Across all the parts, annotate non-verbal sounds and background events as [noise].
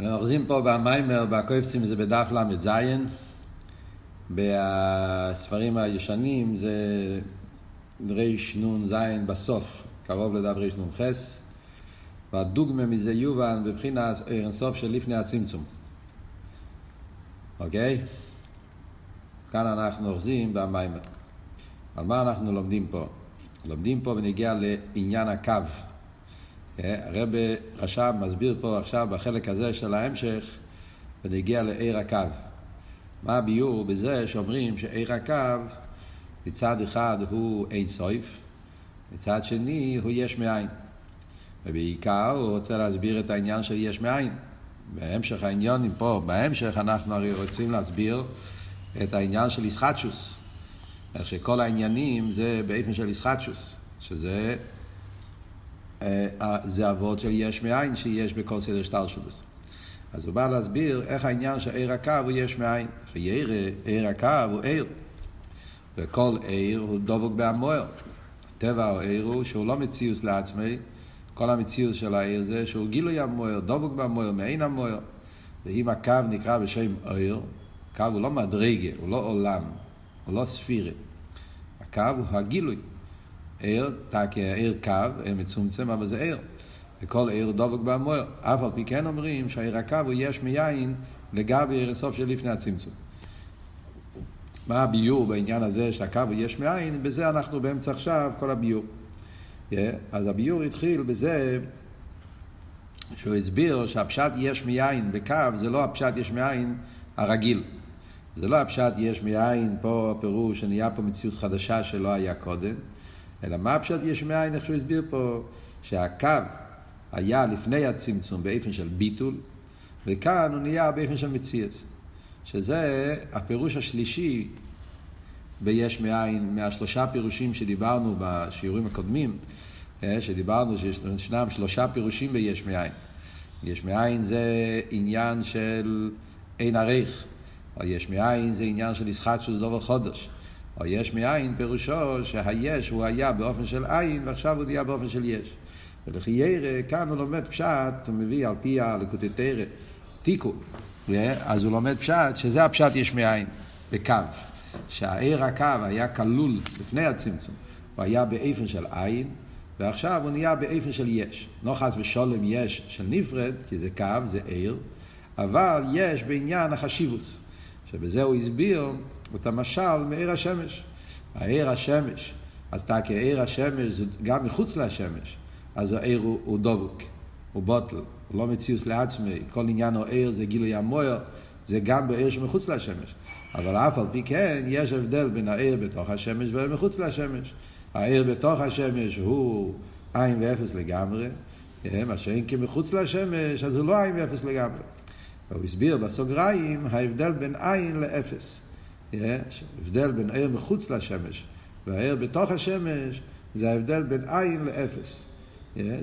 אנחנו אוחזים פה במיימר, בקויפצים זה בדף ל"ז, בספרים הישנים זה רנ"ז בסוף, קרוב לדף רנ"ח, והדוגמה מזה יובן בבחינת אירנסוף של לפני הצמצום. אוקיי? כאן אנחנו אוחזים במיימר. על מה אנחנו לומדים פה? לומדים פה ונגיע לעניין הקו. הרב חשב, מסביר פה עכשיו בחלק הזה של ההמשך, ונגיע לעיר הקו. מה הביור בזה שאומרים שעיר הקו מצד אחד הוא אין סויף, מצד שני הוא יש מאין. ובעיקר הוא רוצה להסביר את העניין של יש מאין. בהמשך העניונים פה, בהמשך אנחנו הרי רוצים להסביר את העניין של ישחטשוס. איך שכל העניינים זה באופן של ישחטשוס, שזה זה אבות של יש מאין שיש בכל סדר שטר שלוס. אז הוא בא להסביר איך העניין של עיר הקו הוא יש מאין. עיר הקו הוא עיר. וכל עיר הוא דבוק בהמוער. טבע העיר הוא שהוא לא מציאוס לעצמי, כל המציאות של העיר זה שהוא גילוי המוער, דבוק במוער, מעין המוער. ואם הקו נקרא בשם עיר, קו הוא לא מדרגה, הוא לא עולם, הוא לא ספירה. הקו הוא הגילוי. עיר, תקי עיר קו, עיר מצומצם, אבל זה עיר. וכל עיר דבק במוער. אף על פי כן אומרים שהעיר הקו הוא יש מיין לגבי עיר הסוף של לפני הצמצום. מה הביור בעניין הזה שהקו הוא יש מאין? בזה אנחנו באמצע עכשיו, כל הביור. Yeah, אז הביור התחיל בזה שהוא הסביר שהפשט יש מאין בקו זה לא הפשט יש מאין הרגיל. זה לא הפשט יש מאין פה פירוש שנהיה פה מציאות חדשה שלא היה קודם, אלא מה הפשט יש מאין, איך שהוא הסביר פה, שהקו היה לפני הצמצום באופן של ביטול, וכאן הוא נהיה באופן של מציאס. שזה הפירוש השלישי ביש מאין, מהשלושה פירושים שדיברנו בשיעורים הקודמים, שדיברנו שישנם שלושה פירושים ביש מאין. יש מאין זה עניין של אין עריך, או יש מאין זה עניין של ישחט של דובר חודש. או יש מאין פירושו שהיש הוא היה באופן של עין ועכשיו הוא נהיה באופן של יש. ולכי ירא, כאן הוא לומד פשט, הוא מביא על פי הלקוטי תרא, תיקו. אז הוא לומד פשט, שזה הפשט יש מאין, בקו. שהעיר הקו היה כלול לפני הצמצום, הוא היה באיפן של עין, ועכשיו הוא נהיה באיפן של יש. לא חס ושולם יש של נפרד, כי זה קו, זה עיר, אבל יש בעניין החשיבוס. שבזה הוא הסביר את המשל מעיר השמש. העיר השמש, אז אתה כעיר השמש, גם מחוץ לשמש, אז העיר הוא, הוא דבוק, הוא בוטל, הוא לא מציאוס לעצמי, כל עניין העיר זה גילוי המויר, זה גם בעיר שמחוץ לשמש. אבל אף על פי כן, יש הבדל בין העיר בתוך השמש ומחוץ לשמש. העיר בתוך השמש הוא עין ואפס לגמרי, מה שאין כמחוץ לשמש, אז הוא לא עין ואפס לגמרי. הוא הסביר בסוגריים ההבדל בין עין לאפס. הבדל בין עיר מחוץ לשמש והעיר בתוך השמש זה ההבדל בין עין לאפס.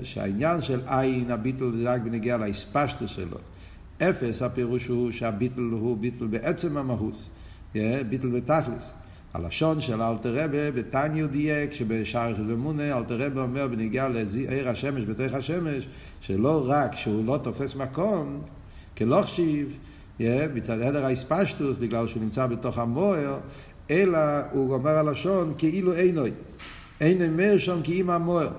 שהעניין של עין, הביטל זה רק בנגיע להספשטו שלו. אפס הפירוש הוא שהביטל הוא ביטל בעצם המהוס, ביטל בתכלס. הלשון של אלתר רבה בתניא דייק שבשער של אמונה אלתר רבה אומר בנגיע לעיר השמש בתוך השמש שלא רק שהוא לא תופס מקום כלוכשיב מצד הדר האספשטוס בגלל שהוא נמצא בתוך המוער אלא הוא אומר הלשון כאילו אינוי אינוי מאיר שם כי אם המוער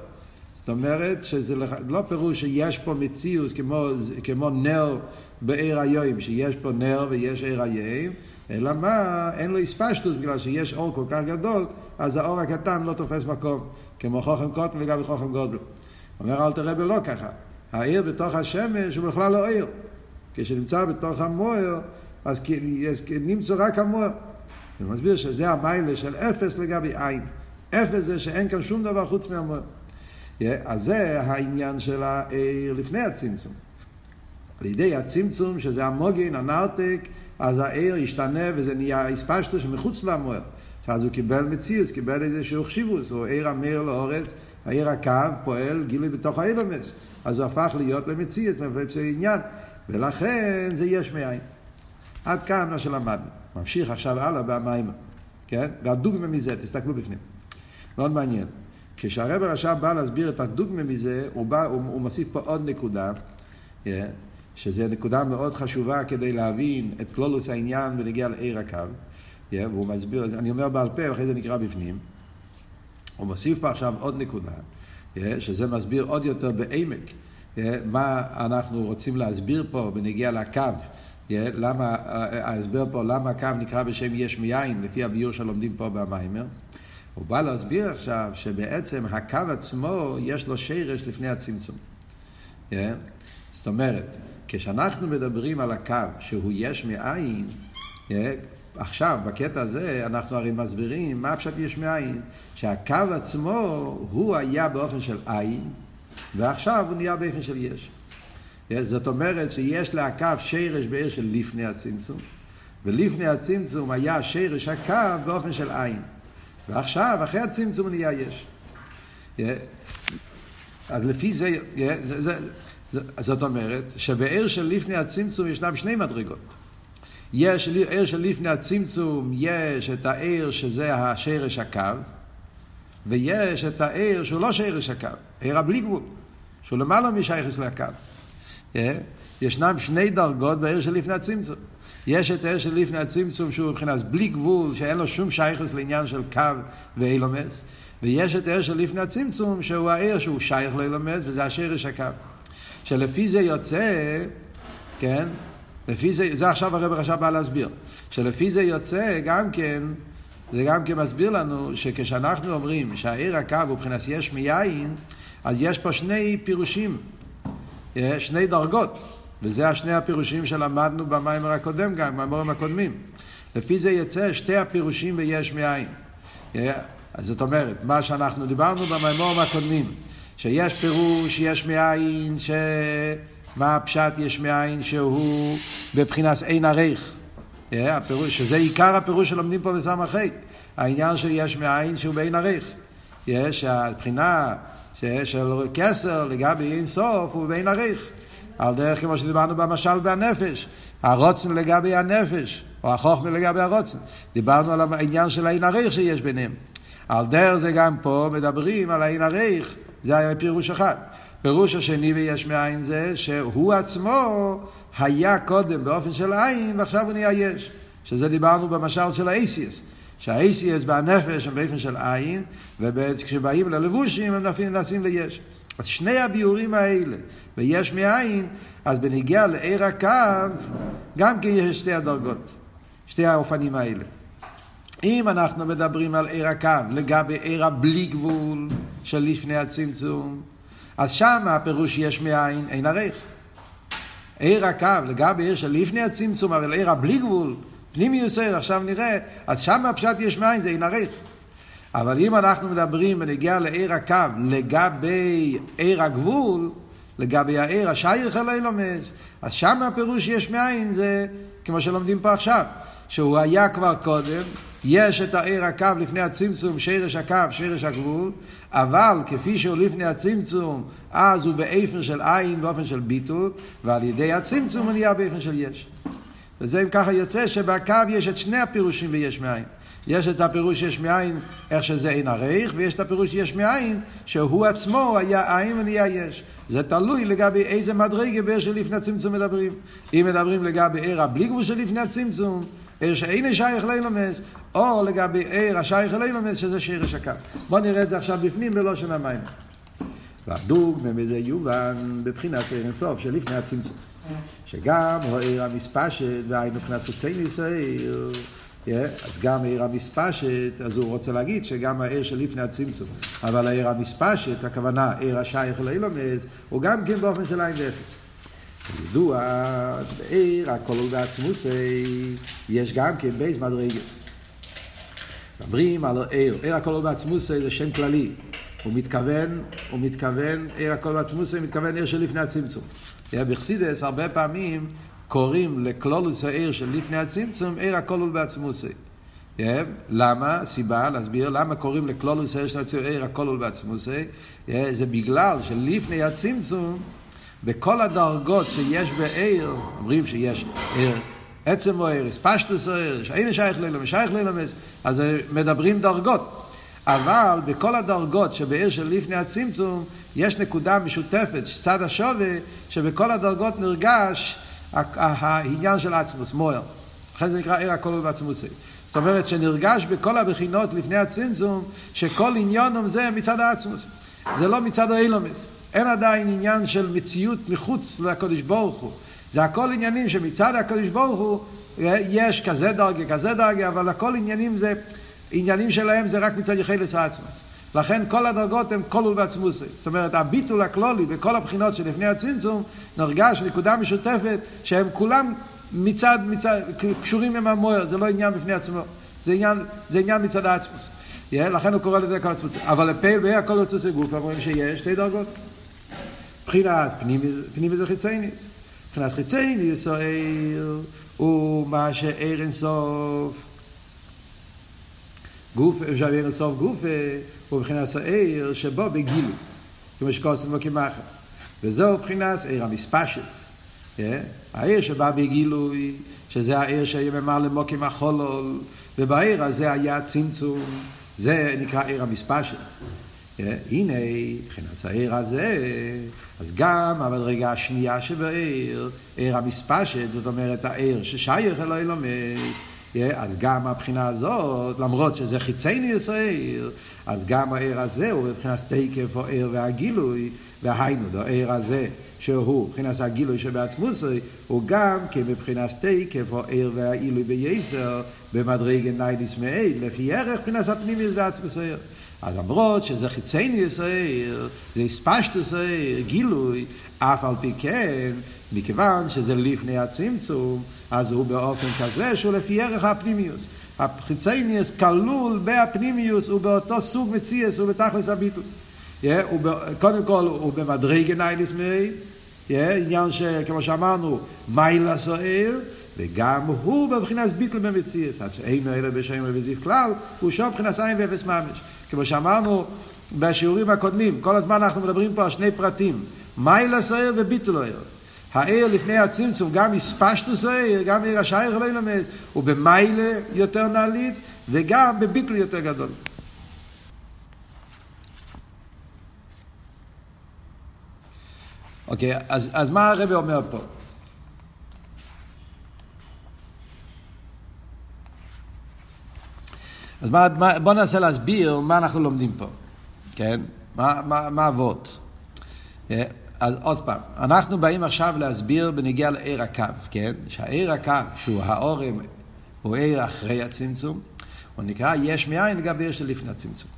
זאת אומרת שזה לא פירוש שיש פה מציאוס כמו, כמו נר בעיר היום, שיש פה נר ויש עיר היום, אלא מה, אין לו הספשטוס בגלל שיש אור כל כך גדול, אז האור הקטן לא תופס מקום, כמו חוכם קוטן לגבי חוכם גודל. אומר אל תראה בלא ככה, העיר בתוך השמש הוא בכלל לא עיר. כשנמצא בתוך המוער, אז נמצא רק המוער. זה מסביר שזה המיילה של אפס לגבי עין. אפס זה שאין כאן שום דבר חוץ מהמוער. אז זה העניין של העיר לפני הצמצום. על ידי הצמצום, שזה המוגן, הנרתק, אז העיר ישתנה וזה נהיה הספשטו שמחוץ למוער. שאז הוא קיבל מציאות, קיבל איזה שהוא חשיבוס, הוא עיר המאיר לאורץ, העיר הקו פועל גילוי בתוך האילומס. אז הוא הפך להיות למציאות, זה עניין. ולכן זה יש מאין. עד כאן מה שלמדנו. ממשיך עכשיו הלאה במים, כן? והדוגמה מזה, תסתכלו בפנים. מאוד מעניין. כשהרבר עכשיו בא להסביר את הדוגמה מזה, הוא, בא, הוא, הוא מוסיף פה עוד נקודה, yeah, שזה נקודה מאוד חשובה כדי להבין את כלולוס העניין ולהגיע לעיר הקו. Yeah, והוא מסביר, אני אומר בעל פה ואחרי זה נקרא בפנים. הוא מוסיף פה עכשיו עוד נקודה, yeah, שזה מסביר עוד יותר בעמק מה אנחנו רוצים להסביר פה בנגיע לקו. Yeah, למה, ההסבר פה למה הקו נקרא בשם יש מיין, לפי הביור שלומדים פה במיימר. הוא בא להסביר עכשיו שבעצם הקו עצמו יש לו שרש לפני הצמצום. זאת אומרת, כשאנחנו מדברים על הקו שהוא יש מאין, עכשיו, בקטע הזה, אנחנו הרי מסבירים מה פשוט יש מאין, שהקו עצמו הוא היה באופן של עין, ועכשיו הוא נהיה באופן של יש. זאת אומרת שיש לקו שרש בעיר של לפני הצמצום, ולפני הצמצום היה שרש הקו באופן של עין. ועכשיו, אחרי הצמצום נהיה יש. אז לפי זה, זה, זה, זה, זאת אומרת, שבעיר של לפני הצמצום ישנם שני מדרגות. יש עיר של לפני הצמצום, יש את העיר שזה השרש הקו, ויש את העיר שהוא לא שרש הקו, עיר הבלי גבול, שהוא למעלה משייכס לקו. ישנם שני דרגות בעיר של לפני הצמצום. יש את העיר לפני הצמצום שהוא מבחינת בלי גבול, שאין לו שום שייכוס לעניין של קו ואילומס, ויש את העיר לפני הצמצום שהוא העיר שהוא שייך לאילומס וזה השרש הקו. שלפי זה יוצא, כן, לפי זה, זה עכשיו הרב עכשיו בא להסביר, שלפי זה יוצא גם כן, זה גם כן מסביר לנו שכשאנחנו אומרים שהעיר הקו הוא מבחינת יש מיין, אז יש פה שני פירושים, שני דרגות. וזה השני הפירושים שלמדנו במיימר הקודם גם, במיימרים הקודמים. לפי זה יצא שתי הפירושים ביש מאין. אז זאת אומרת, מה שאנחנו דיברנו במיימורים הקודמים, שיש פירוש יש מאין, ש... מה הפשט יש מאין שהוא בבחינת אין עריך. הפירוש, שזה עיקר הפירוש שלומדים פה בסמ"ח. העניין של יש מאין שהוא באין עריך. יש הבחינה של כסר לגבי אין סוף הוא באין עריך. על דרך כמו שדיברנו במשל בנפש, הרוצן לגבי הנפש, או החוכמה לגבי הרוצן. דיברנו על העניין של העין הריך שיש ביניהם. על דרך זה גם פה מדברים על העין הריך, זה היה פירוש אחד. פירוש השני ויש מאין זה שהוא עצמו היה קודם באופן של עין ועכשיו הוא נהיה יש. שזה דיברנו במשל של האייסיאס. שהאייסיאס בנפש הם באופן של עין, וכשבאים ללבושים הם נעשים ליש. אז שני הביאורים האלה, ויש מאין, אז בניגיע לעיר הקו, גם כן יש שתי הדרגות, שתי האופנים האלה. אם אנחנו מדברים על עיר הקו לגבי עיר הבלי גבול של לפני הצמצום, אז שם הפירוש יש מאין, אין עריך. עיר הקו לגבי עיר של לפני הצמצום, אבל עיר הבלי גבול, פנימי יוסר, עכשיו נראה, אז שם הפשט יש מאין, זה אין עריך. אבל אם אנחנו מדברים ונגיע לעיר הקו לגבי עיר הגבול, לגבי העיר השייך אל אילומס, אז שם הפירוש יש מאין זה כמו שלומדים פה עכשיו, שהוא היה כבר קודם, יש את העיר הקו לפני הצמצום, שרש הקו, שרש הגבול, אבל כפי שהוא לפני הצמצום, אז הוא באיפן של עין באופן של ביטול, ועל ידי הצמצום הוא נהיה באיפן של יש. וזה אם ככה יוצא שבקו יש את שני הפירושים ביש מאין. יש את הפירוש יש מאין, איך שזה אין הרייך, ויש את הפירוש יש מאין, שהוא עצמו היה עין ונהיה יש. זה תלוי לגבי איזה מדרגה בעיר שלפני הצמצום מדברים. אם מדברים לגבי עיר הבלי גבול שלפני הצמצום, עיר שאין שייך לאילומס, או לגבי עיר השייך לאילומס, שזה שיר השקה. בואו נראה את זה עכשיו בפנים בלושן המים. והדוג מזה יובן בבחינת עיר אינסוף שלפני הצמצום. שגם העיר המספשת, והיינו מבחינת חוצי ניסיון, אז גם העיר המספשת, אז הוא רוצה להגיד שגם העיר שלפני הצמצום, אבל העיר המספשת, הכוונה עיר השייך לאילומס, הוא גם כן באופן של עין ואפס. ידוע, בעיר הכל בעצמוסי, יש גם כן בייס מדרגת. מדברים על עיר, עיר הכל בעצמוסי זה שם כללי. הוא מתכוון, הוא מתכוון, עיר הכל בעצמוסי, הוא מתכוון עיר שלפני הצמצום. בחסידס הרבה פעמים קוראים לכלולוס העיר של לפני הצמצום עיר הכלול בעצמוסי. למה? סיבה להסביר למה קוראים לכלולוס העיר של הצמצום עיר הכלול בעצמוסי. זה בגלל שלפני הצמצום, בכל הדרגות שיש בעיר, אומרים שיש עיר עצם או עיר, פשטוס או עיר, שאין שייך לילמס, שייך לילמס, אז מדברים דרגות. אבל בכל הדרגות שבעיר של לפני הצמצום, יש נקודה משותפת, צד השווה, שבכל הדרגות נרגש העניין של עצמוס, מוער. אחרי זה נקרא עיר הכל בעצמוסי. זאת אומרת שנרגש בכל הבחינות לפני הצמצום, שכל עניונם זה מצד העצמוס. זה לא מצד האילומס. אין עדיין עניין של מציאות מחוץ לקודש ברוך הוא. זה הכל עניינים שמצד הקודש ברוך הוא יש כזה דרגה, כזה דרגה, אבל הכל עניינים זה, עניינים שלהם זה רק מצד יחילס העצמוס. לכן כל הדרגות הן כלול בעצמוסי. זאת אומרת, הביטול הכלולי בכל הבחינות שלפני הצמצום, נרגש נקודה משותפת שהם כולם מצד, מצד, קשורים עם המוער, זה לא עניין בפני עצמו, זה עניין, זה עניין מצד העצמוס. Yeah, לכן הוא קורא לזה כל עצמוס. אבל לפעיל בה"א כל עצמוס גוף אומרים שיש שתי דרגות. מבחינת פנימי זה חיצייניס. מבחינת חיצייניס הוא מה שעיר אינסוף. גוף, עיר אינסוף גוף הוא מבחינת העיר שבו בגילו. כמו שקוסם וכמחר. וזהו מבחינת עיר המספשת. העיר שבא בגילוי, שזה העיר שיהיה ממלא מוקים החולול, ובעיר הזה היה צמצום, זה נקרא עיר המספשת. הנה, מבחינת העיר הזה, אז גם המדרגה השנייה שבעיר, עיר המספשת, זאת אומרת העיר ששייך אלוהי לומס, אז גם הבחינה הזאת, למרות שזה חיצי ישראל, אז גם העיר הזה הוא מבחינת תקף או עיר והגילוי, והיינו, העיר הזה שהוא מבחינת הגילוי שבעצמוסי, הוא גם כמבחינת תקף או עיר והעילוי בייסר, במדרגה ניידיס מעיד, לפי ערך מבחינת הפנימיוס בעצמוסי. אז למרות שזה חיצייני ישראל, זה הספשטו ישראל, גילוי, אף על פי כן, מכיוון שזה לפני הצמצום, אז הוא באופן כזה שהוא לפי ערך הפנימיוס. החיצייניוס כלול בהפנימיוס, הוא באותו סוג מציאס, הוא בתכלס הביטול. Yeah, קודם כל הוא במדרגה נייליס מעיד, yeah, עניין שכמו שאמרנו, מיילה סוער, וגם הוא בבחינת ביטל במציאס, עד שאין אלה בשם ובזיף כלל, הוא שוב מבחינת עין ואפס ממש. כמו שאמרנו בשיעורים הקודמים, כל הזמן אנחנו מדברים פה על שני פרטים, מיילה סוער וביטל אוהר. העיר לפני הצמצום, גם הספשטוס העיר, גם עיר השייך לא ילמד, הוא במיילה יותר נעלית, וגם בביטל יותר גדול. אוקיי, אז, אז מה הרב אומר פה? אז מה, מה, בוא ננסה להסביר מה אנחנו לומדים פה, כן? מה, מה, מה אבות? אז עוד פעם, אנחנו באים עכשיו להסביר בנגיע לעיר הקו, כן? שהעיר הקו, שהוא האורם, הוא עיר אחרי הצמצום, הוא נקרא יש מאין לגבי עיר שלפני הצמצום.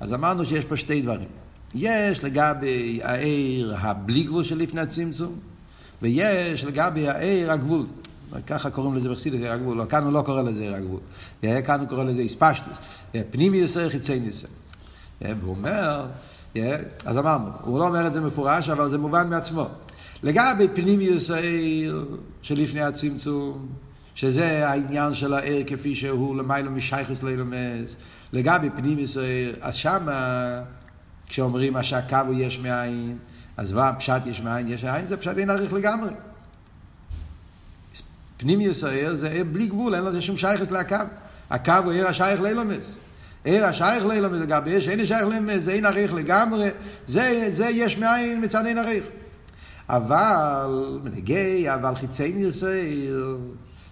אז אמרנו שיש פה שתי דברים. יש לגבי העיר הבלי גבול שלפני הצמצום, ויש לגבי העיר הגבול. ככה קוראים לזה בחסידות עיר הגבול, כאן הוא לא קורא לזה עיר הגבול. כאן הוא קורא לזה איספשטוס. פנימי יוסר חיצי ניסר. והוא אומר, אז אמרנו, הוא לא אומר את זה מפורש, אבל זה מובן מעצמו. לגבי פנימי יוסר שלפני הצמצום, שזה העניין של העיר כפי שהוא למיילו משייכוס לילומס, לגבי פנימי יוסר, אז שמה, כשאומרים מה שהקו הוא יש מאין, אז מה פשט יש מאין, יש מאין, זה פשט אין עריך לגמרי. פנימי ישראל זה עיר בלי גבול, אין לזה שום שייכס לקו. הקו הוא עיר השייך לאילומס. עיר השייך לאילומס לגבי עיר שאין שייך לאילומס, זה אין עריך לגמרי, זה, זה יש מאין מצד אין עריך. אבל, מנהיגי, אבל חיצי ישראל,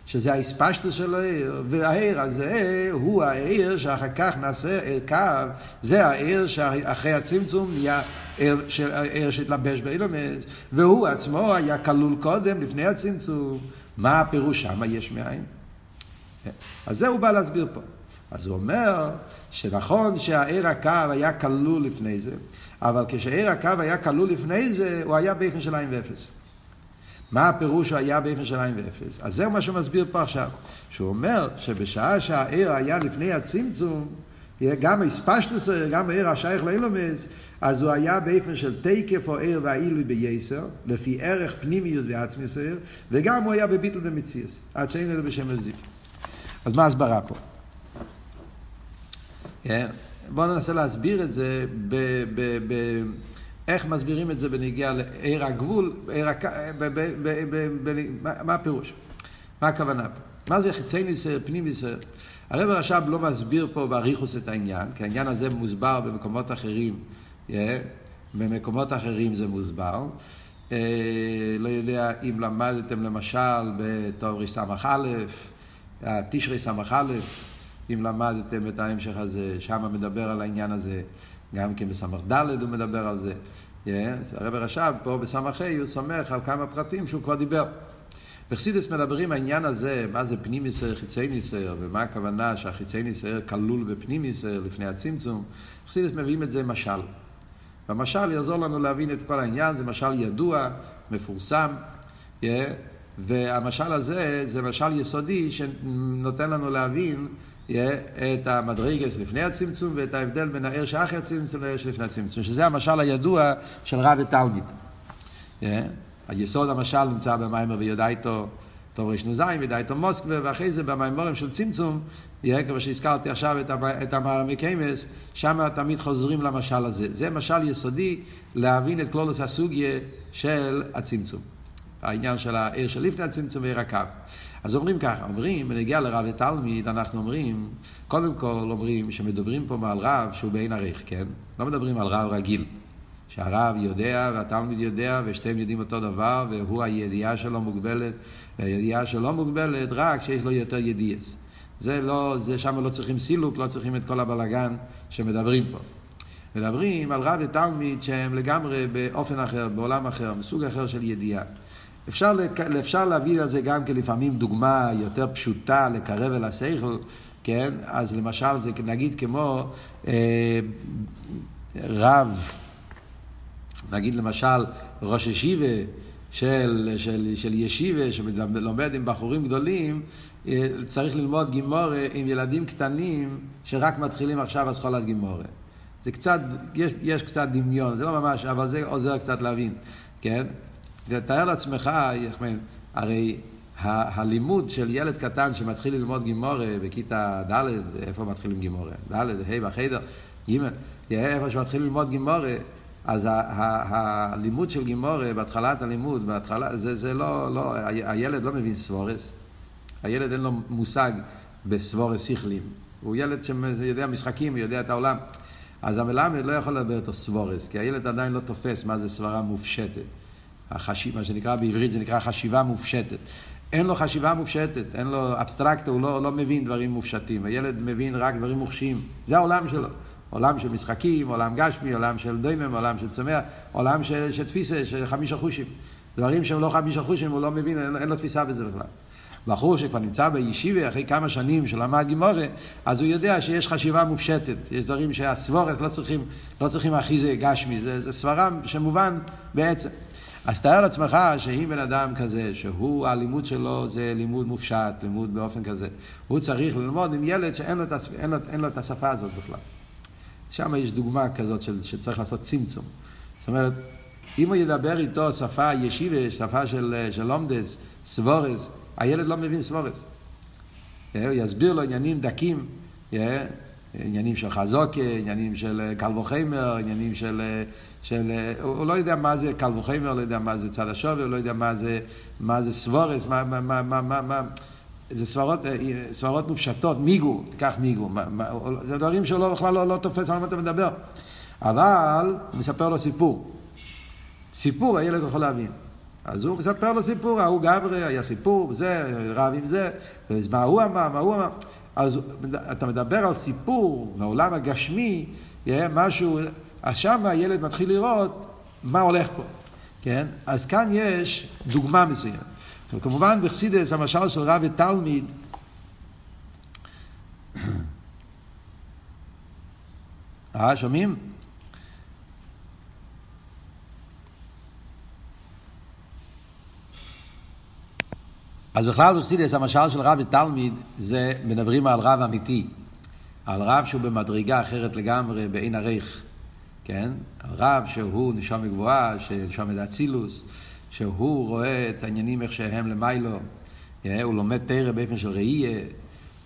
שזה ההספשטוס של העיר, והעיר הזה הוא העיר שאחר כך נעשה עיר קו, זה העיר שאחרי הצמצום נהיה עיר, של, עיר שהתלבש באילומס, והוא עצמו היה כלול קודם, לפני הצמצום. מה הפירוש שמה יש מאין? אז זה הוא בא להסביר פה. אז הוא אומר שנכון שהעיר הקו היה כלול לפני זה, אבל כשעיר הקו היה כלול לפני זה, הוא היה באופן של עין ואפס. מה הפירוש שהוא היה באופן של עין ואפס? אז זהו מה שהוא מסביר פה עכשיו. שהוא אומר שבשעה שהעיר היה לפני הצמצום, גם הספשטוס, גם העיר השייך לאילומס, אז הוא היה באופן של תקף או עיר והעילוי בייסר, לפי ערך פנימיוס ועצמיוס עיר, וגם הוא היה בביטל במציאס, עד שאין אלו בשם אלזיף. אז מה ההסברה פה? בואו ננסה להסביר את זה ב... ב, ב איך מסבירים את זה בנגיעה לעיר הגבול, עיר הק... ב, ב, ב, ב, ב, מה הפירוש? מה הכוונה פה? מה זה חיצי ניסייר, פנים ניסייר? הרב הרש"ב לא מסביר פה באריכוס את העניין, כי העניין הזה מוסבר במקומות אחרים, yeah, במקומות אחרים זה מוסבר. Uh, לא יודע אם למדתם למשל בתור ס"א, תשרי ס"א, אם למדתם את ההמשך הזה, שם מדבר על העניין הזה, גם כן בס"ד הוא מדבר על זה. Yeah, הרב הרש"ב פה בס"ה הוא סומך על כמה פרטים שהוא כבר דיבר. בחסידס מדברים העניין הזה, מה זה פנים ישראל, חיצי ניסייר, ומה הכוונה שהחיצי ניסייר כלול בפנים ניסייר לפני הצמצום. בחסידס מביאים את זה משל. והמשל יעזור לנו להבין את כל העניין, זה משל ידוע, מפורסם, yeah, והמשל הזה זה משל יסודי שנותן לנו להבין את המדרגס לפני הצמצום ואת ההבדל בין הער שאחרי הצמצום לער שלפני הצמצום, שזה המשל הידוע של רב ותלמיד. היסוד המשל נמצא במיימר ויודע איתו טוב רנ"ז וידע איתו מוסקבה ואחרי זה במיימורים של צמצום כמו שהזכרתי עכשיו את המארמי קיימס שם תמיד חוזרים למשל הזה. זה משל יסודי להבין את כלולוס הסוגיה של הצמצום העניין של העיר של לפני הצמצום ועיר הקו אז אומרים ככה, אומרים, בנגיע לרב ותלמיד, אנחנו אומרים, קודם כל אומרים שמדברים פה על רב שהוא בעין עריך, כן? לא מדברים על רב רגיל. שהרב יודע והתלמיד יודע ושתיהם יודעים אותו דבר והוא הידיעה שלו מוגבלת והידיעה שלו מוגבלת רק כשיש לו יותר ידיעס. זה לא, זה שם לא צריכים סילוק, לא צריכים את כל הבלגן שמדברים פה. מדברים על רב ותלמיד שהם לגמרי באופן אחר, בעולם אחר, מסוג אחר של ידיעה. אפשר, אפשר להביא לזה גם כן לפעמים דוגמה יותר פשוטה לקרב אל השכל, כן? אז למשל זה נגיד כמו אה, רב נגיד למשל ראש ישיבה של, של, של ישיבה שלומד עם בחורים גדולים, אה, צריך ללמוד גימורה עם ילדים קטנים שרק מתחילים עכשיו אסכולת גימורה. זה קצת, יש, יש קצת דמיון, זה לא ממש, אבל זה עוזר קצת להבין, כן? תאר לעצמך, הרי הלימוד של ילד קטן שמתחיל ללמוד גימורה בכיתה ד', איפה מתחילים גימורה? ד', ה' בחדר, ג', איפה שמתחיל ללמוד גימורה, אז הלימוד של גימורה, בהתחלת הלימוד, בהתחלה, זה, זה לא, לא, הילד לא מבין סבורס. הילד אין לו מושג בסבורס שכלים. הוא ילד שיודע משחקים, יודע את העולם. אז המלמד לא יכול לדבר איתו סבורס, כי הילד עדיין לא תופס מה זה סברה מופשטת. החשיב, מה שנקרא בעברית זה נקרא חשיבה מופשטת. אין לו חשיבה מופשטת, אין לו אבסטרקטה, הוא לא, לא מבין דברים מופשטים. הילד מבין רק דברים מוחשיים. זה העולם שלו. עולם של משחקים, עולם גשמי, עולם של דוימם, עולם של צומח, עולם של, תפיסה, של חמישה חושים. דברים שהם לא חמישה חושים, הוא לא מבין, אין, אין לו תפיסה בזה בכלל. בחור שכבר נמצא בישיבה אחרי כמה שנים שלמד גימורה, אז הוא יודע שיש חשיבה מופשטת. יש דברים שהסבורת לא צריכים, לא צריכים אחיזה גשמי, זה, זה סברה שמובן בעצם. אז תאר לעצמך שאם בן אדם כזה, שהוא, הלימוד שלו זה לימוד מופשט, לימוד באופן כזה, הוא צריך ללמוד עם ילד שאין לו, אין לו, אין לו את השפה הזאת בכלל. שם יש דוגמה כזאת של, שצריך לעשות צמצום. זאת אומרת, אם הוא ידבר איתו שפה ישיבה, שפה של, של לומדס, סבורס, הילד לא מבין סבורס. אה, הוא יסביר לו עניינים דקים, אה, עניינים של חזוקה, עניינים של קל וחיימר, עניינים של, של... הוא לא יודע מה זה קל וחיימר, לא יודע מה זה צד השווי, הוא לא יודע מה זה, מה זה סבורס, מה, מה, מה, מה, מה, מה, זה סברות, אה, סברות מופשטות, מיגו, תיקח מיגו, מה, מה, זה דברים שהוא בכלל לא, לא תופס על מה אתה מדבר. אבל מספר לו סיפור. סיפור הילד יכול להבין. אז הוא מספר לו סיפור, ההוא גברי, היה סיפור, זה, רב עם זה, מה הוא אמר, מה הוא אמר. אז אתה מדבר על סיפור מהעולם הגשמי, משהו, אז שם הילד מתחיל לראות מה הולך פה, כן? אז כאן יש דוגמה מסוימת. וכמובן בחסידס המשל של רב ותלמיד אה, שומעים? אז בכלל בחסידס המשל של רב ותלמיד זה מדברים על רב אמיתי, על רב שהוא במדרגה אחרת לגמרי בעין הריך, כן? על רב שהוא נשום גבוהה, שנשום את אצילוס, שהוא רואה את העניינים איך שהם למיילו, הוא לומד תרא באופן של ראייה,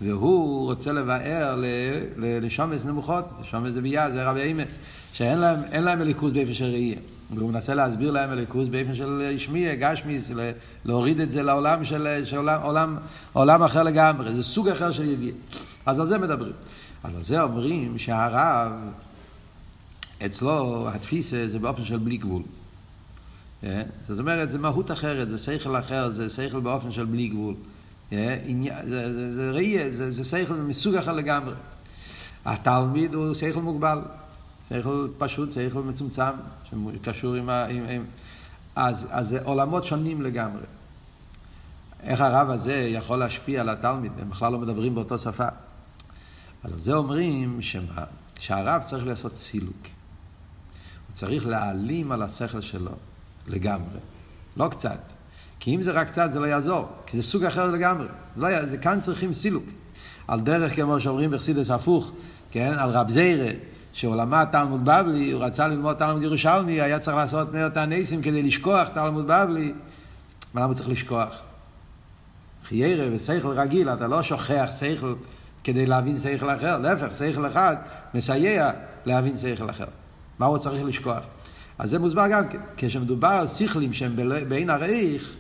והוא רוצה לבאר לשומץ נמוכות, שומץ זה ביה, זה רבי אימא, שאין להם, להם מליכוז באופן של ראייה. והוא מנסה להסביר להם אליקוס באופן של השמיע, גשמיס, להוריד את זה לעולם של, של עולם, עולם, אחר לגמרי, זה סוג אחר של ידיעה. אז על זה מדברים. אז על זה אומרים שהרב, אצלו התפיסה זה באופן של בלי גבול. אה? זאת אומרת, זה מהות אחרת, זה שכל אחר, זה שכל באופן של בלי גבול. אה? זה, זה, זה ראייה, זה, זה שכל מסוג אחר לגמרי. התלמיד הוא שכל מוגבל, שכל פשוט, שכל מצומצם, שקשור עם ה... עם, עם, אז, אז זה עולמות שונים לגמרי. איך הרב הזה יכול להשפיע על התלמיד? הם בכלל לא מדברים באותו שפה. אז על זה אומרים שמה? שהרב צריך לעשות סילוק. הוא צריך להעלים על השכל שלו לגמרי. לא קצת. כי אם זה רק קצת זה לא יעזור, כי זה סוג אחר לגמרי. לא, זה כאן צריכים סילוק. על דרך, כמו שאומרים בחסידס הפוך, כן, על רב זיירה, שהוא למד תלמוד בבלי, הוא רצה ללמוד תלמוד ירושלמי, היה צריך לעשות מאות הניסים כדי לשכוח תלמוד בבלי. מה למה צריך לשכוח? חיירה ושכל רגיל, אתה לא שוכח שכל כדי להבין שכל אחר, להפך, שכל אחד מסייע להבין שכל אחר. מה הוא צריך לשכוח? אז זה מוסבר גם כן. כשמדובר על שכלים שהם בעין הרייך,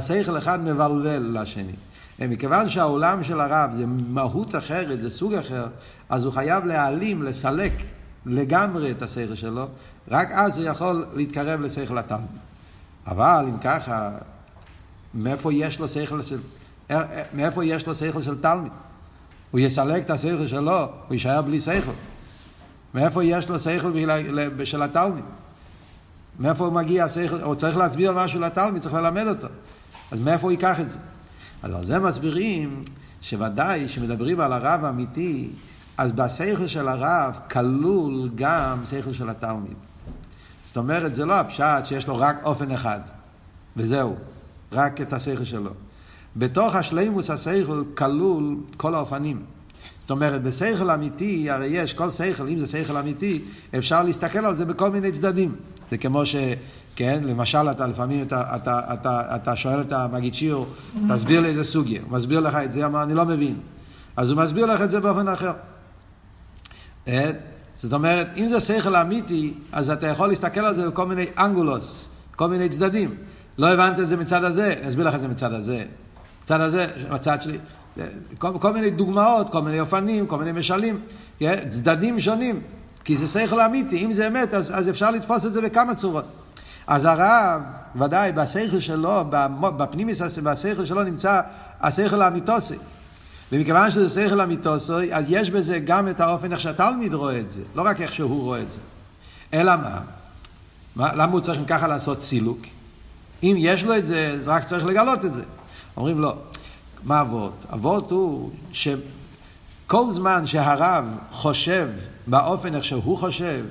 שכל אחד מבלבל לשני. מכיוון שהעולם של הרב זה מהות אחרת, זה סוג אחר, אז הוא חייב להעלים, לסלק לגמרי את השכל שלו, רק אז הוא יכול להתקרב לשכל התלמיד. אבל אם ככה, מאיפה יש לו שכל של, מאיפה יש לו שכל של תלמיד? הוא יסלק את השכל שלו, הוא יישאר בלי שכל. מאיפה יש לו שכל של התלמיד? מאיפה הוא מגיע השכל? הוא צריך להסביר משהו לתלמיד, צריך ללמד אותו. אז מאיפה הוא ייקח את זה? אז על זה מסבירים שוודאי שמדברים על הרב האמיתי, אז בשכל של הרב כלול גם שכל של התלמיד. זאת אומרת, זה לא הפשט שיש לו רק אופן אחד, וזהו, רק את השכל שלו. בתוך השלימוס השכל כלול כל האופנים. זאת אומרת, בשכל אמיתי, הרי יש כל שכל, אם זה שכל אמיתי, אפשר להסתכל על זה בכל מיני צדדים. זה כמו ש... כן, למשל, אתה לפעמים, אתה, אתה, אתה, אתה שואל את המגיד שיעור, תסביר לי איזה סוגיה. הוא מסביר לך את זה, אמר, אני לא מבין. אז הוא מסביר לך את זה באופן אחר. אה, זאת אומרת, אם זה שכל אמיתי, אז אתה יכול להסתכל על זה בכל מיני אנגולוס, כל מיני צדדים. לא הבנת את זה מצד הזה, אני אסביר לך את זה מצד הזה. מצד הזה, מצד שלי. כל, כל מיני דוגמאות, כל מיני אופנים, כל מיני משלים, כן? צדדים שונים. כי זה שכל אמיתי, אם זה אמת, אז, אז אפשר לתפוס את זה בכמה צורות. אז הרב, ודאי, בשכל שלו, בפנימיס, בשכל שלו נמצא השכל האמיתוסי. ומכיוון שזה שכל אמיתוסי, אז יש בזה גם את האופן איך שהתלמיד רואה את זה, לא רק איך שהוא רואה את זה. אלא מה? מה למה הוא צריך ככה לעשות סילוק? אם יש לו את זה, אז רק צריך לגלות את זה. אומרים לא. מה אבות? אבות הוא שכל זמן שהרב חושב באופן איך שהוא חושב,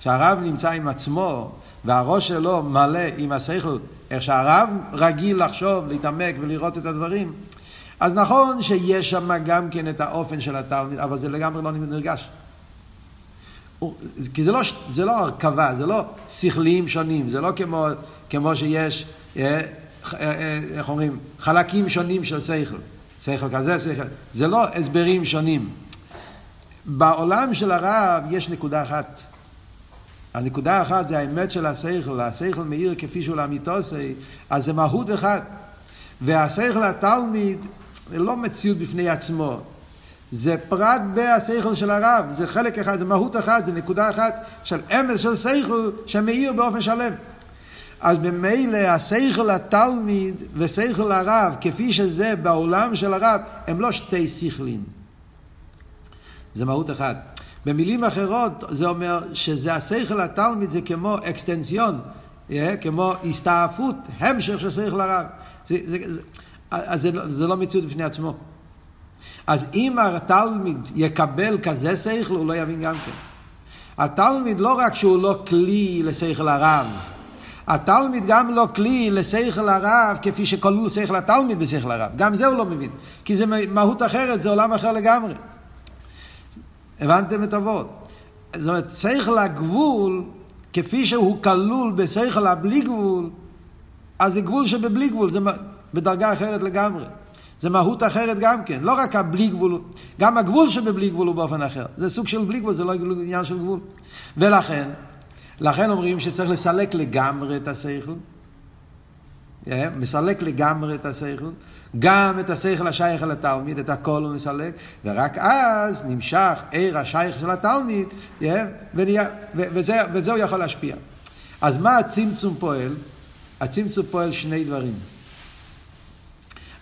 שהרב נמצא עם עצמו, והראש שלו מלא עם השכל, איך שהרב רגיל לחשוב, להתעמק ולראות את הדברים, אז נכון שיש שם גם כן את האופן של התלמיד, אבל זה לגמרי לא נרגש. כי זה לא, זה לא הרכבה, זה לא שכליים שונים, זה לא כמו, כמו שיש, אה, אה, אה, איך אומרים, חלקים שונים של שכל. שכל כזה, שכל, זה לא הסברים שונים. בעולם של הרב יש נקודה אחת. הנקודה האחת זה האמת של השכל, השכל מאיר כפי שהוא לאמיתוסי, אז זה מהות אחד. והשכל התלמיד זה לא מציאות בפני עצמו, זה פרט בהשכל של הרב, זה חלק אחד, זה מהות אחת, זה נקודה אחת של אמס של שכל שמאיר באופן שלם. אז ממילא השכל התלמיד ושכל הרב, כפי שזה בעולם של הרב, הם לא שתי שכלים. זה מהות אחת. במילים אחרות זה אומר שזה השכל התלמיד זה כמו אקסטנציון, yeah, כמו הסתעפות, המשך של שכל הרב. זה, זה, זה, אז זה, זה לא מציאות בפני עצמו. אז אם התלמיד יקבל כזה שכל, הוא לא יבין גם כן. התלמיד לא רק שהוא לא כלי לשכל הרב, התלמיד גם לא כלי לשכל הרב כפי שכלול שכל התלמיד בשכל הרב. גם זה הוא לא מבין. כי זה מהות אחרת, זה עולם אחר לגמרי. הבנתם את אבות? זאת אומרת, שכל הגבול, כפי שהוא כלול בשכל הבלי גבול, אז זה גבול שבבלי גבול, זה בדרגה אחרת לגמרי. זה מהות אחרת גם כן, לא רק הבלי גבול, גם הגבול שבבלי גבול הוא באופן אחר. זה סוג של בלי גבול, זה לא עניין של גבול. ולכן, לכן אומרים שצריך לסלק לגמרי את השכל. אה, מסלק לגמרי את השכל, גם את השכל השייך אל התלמיד, את הכל הוא מסלק, ורק אז נמשך עיר השייך של התלמיד, אה, וזה, הוא יכול להשפיע. אז מה הצמצום פועל? הצמצום פועל שני דברים.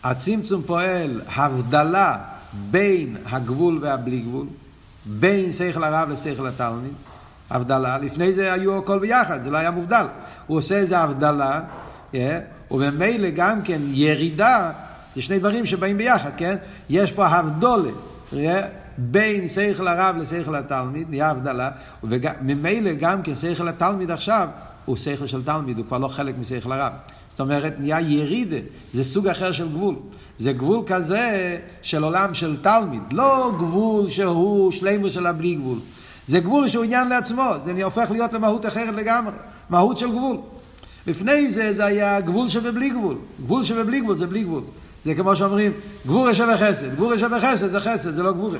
הצמצום פועל הבדלה בין הגבול והבלי גבול, בין שכל הרב לשכל התלמיד, הבדלה, לפני זה היו הכל ביחד, זה לא היה מובדל. הוא עושה איזה הבדלה, וממילא גם כן ירידה, זה שני דברים שבאים ביחד, כן? יש פה הבדולה, yeah, בין שכל הרב לשכל התלמיד, נהיה הבדלה, וממילא גם כן שכל התלמיד עכשיו הוא שכל של תלמיד, הוא כבר לא חלק משכל הרב. זאת אומרת, נהיה ירידה, זה סוג אחר של גבול. זה גבול כזה של עולם של תלמיד, לא גבול שהוא שלימו של הבלי גבול. זה גבול שהוא עניין לעצמו, זה הופך להיות למהות אחרת לגמרי, מהות של גבול. לפני זה זה היה גבול שבבלי גבול, גבול שבבלי גבול זה בלי גבול. זה כמו שאומרים, גבורה שווה חסד, גבורה שווה חסד זה חסד, זה לא גבורה.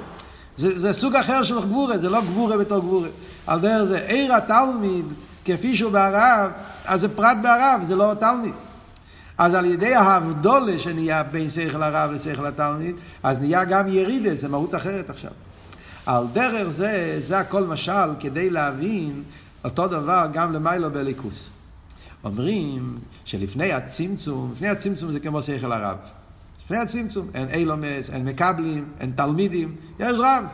זה, זה סוג אחר של גבורה, זה לא גבורה בתור גבורה. על דרך זה, עיר התלמיד, כפי שהוא בערב, אז זה פרט בערב, זה לא תלמיד. אז על ידי ההבדולה שנהיה בין שכל הרב לשכל התלמיד, אז נהיה גם ירידה, זה מהות אחרת עכשיו. על דרך זה, זה הכל משל כדי להבין אותו דבר גם למיילו בליכוס. אומרים שלפני הצמצום, לפני הצמצום זה כמו שכל הרב. לפני הצמצום, אין אילומס, אין מקבלים, אין תלמידים, יש רב.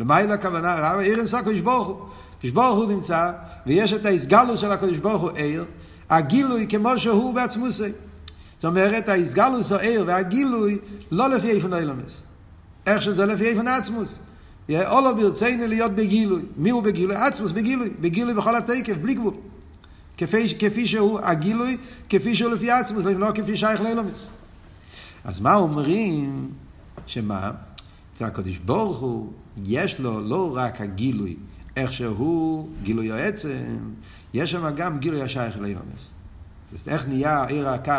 למיילו הכוונה, רב עיר אינסה הקדוש ברוך הוא. הקדוש ברוך הוא נמצא, ויש את ההסגלוס של הקדוש ברוך הוא עיר, הגילוי כמו שהוא בעצמוסי. זאת אומרת, ההסגלוס או עיר והגילוי לא לפי איפן אילומס. איך שזה לפי איפן עצמוס. אולו ברצינו להיות בגילוי. מי הוא בגילוי? עצמוס בגילוי. בגילוי בכל התקף, בלי גבול. כפי, כפי שהוא הגילוי, כפי שהוא לפי עצמוס, לא כפי שייך לאילומס. אז מה אומרים? שמה? אצל הקדוש ברוך הוא, יש לו לא רק הגילוי, איך שהוא גילוי העצם, יש שם גם גילוי השייך לאילומס. איך נהיה עיר הקו?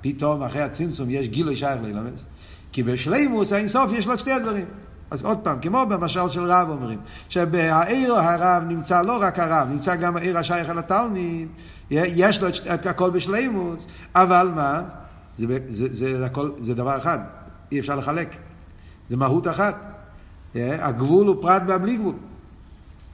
פתאום אחרי הצמצום יש גילוי שייך לאילומס. כי בשלימוס האינסוף יש לו שתי הדברים. אז עוד פעם, כמו במשל של רב אומרים, שבעיר הרב נמצא לא רק הרב, נמצא גם העיר השייך אל התלמיד, יש לו את הכל בשלימות, אבל מה? זה, זה, זה, זה, הכל, זה דבר אחד, אי אפשר לחלק. זה מהות אחת. הגבול הוא פרט והבלי גבול.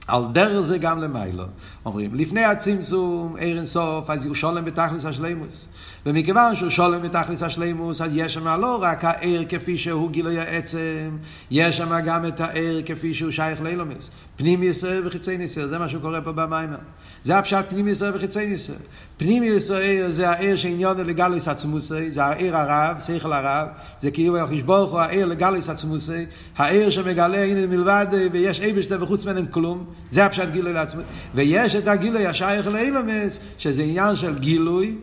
על דרך זה גם למיילו. אומרים, לפני הצמצום, עיר אינסוף, אז הוא שולם בתכלס השלימוס. ומכיוון שהוא שולם בתכלס השלימוס, אז יש שם לא רק העיר כפי שהוא גילוי העצם, יש שם גם את העיר כפי שהוא שייך לאילומס. פנים ישראל וחיצי ישראל, זה מה שקורה פה במיימר. זה הפשט פנים ישראל וחיצי ישראל. פנים ישראל זה העיר שעניון לגליס עצמוסי, זה העיר הרב, שכל הרב, זה כאילו הקדוש ברוך הוא העיר לגליס עצמוסי, העיר שמגלה הנה מלבד ויש אבשתה וחוץ ממנו כלום, זה הפשט גילוי לעצמו. ויש את הגילוי השייך לאילומס, שזה עניין של גילוי,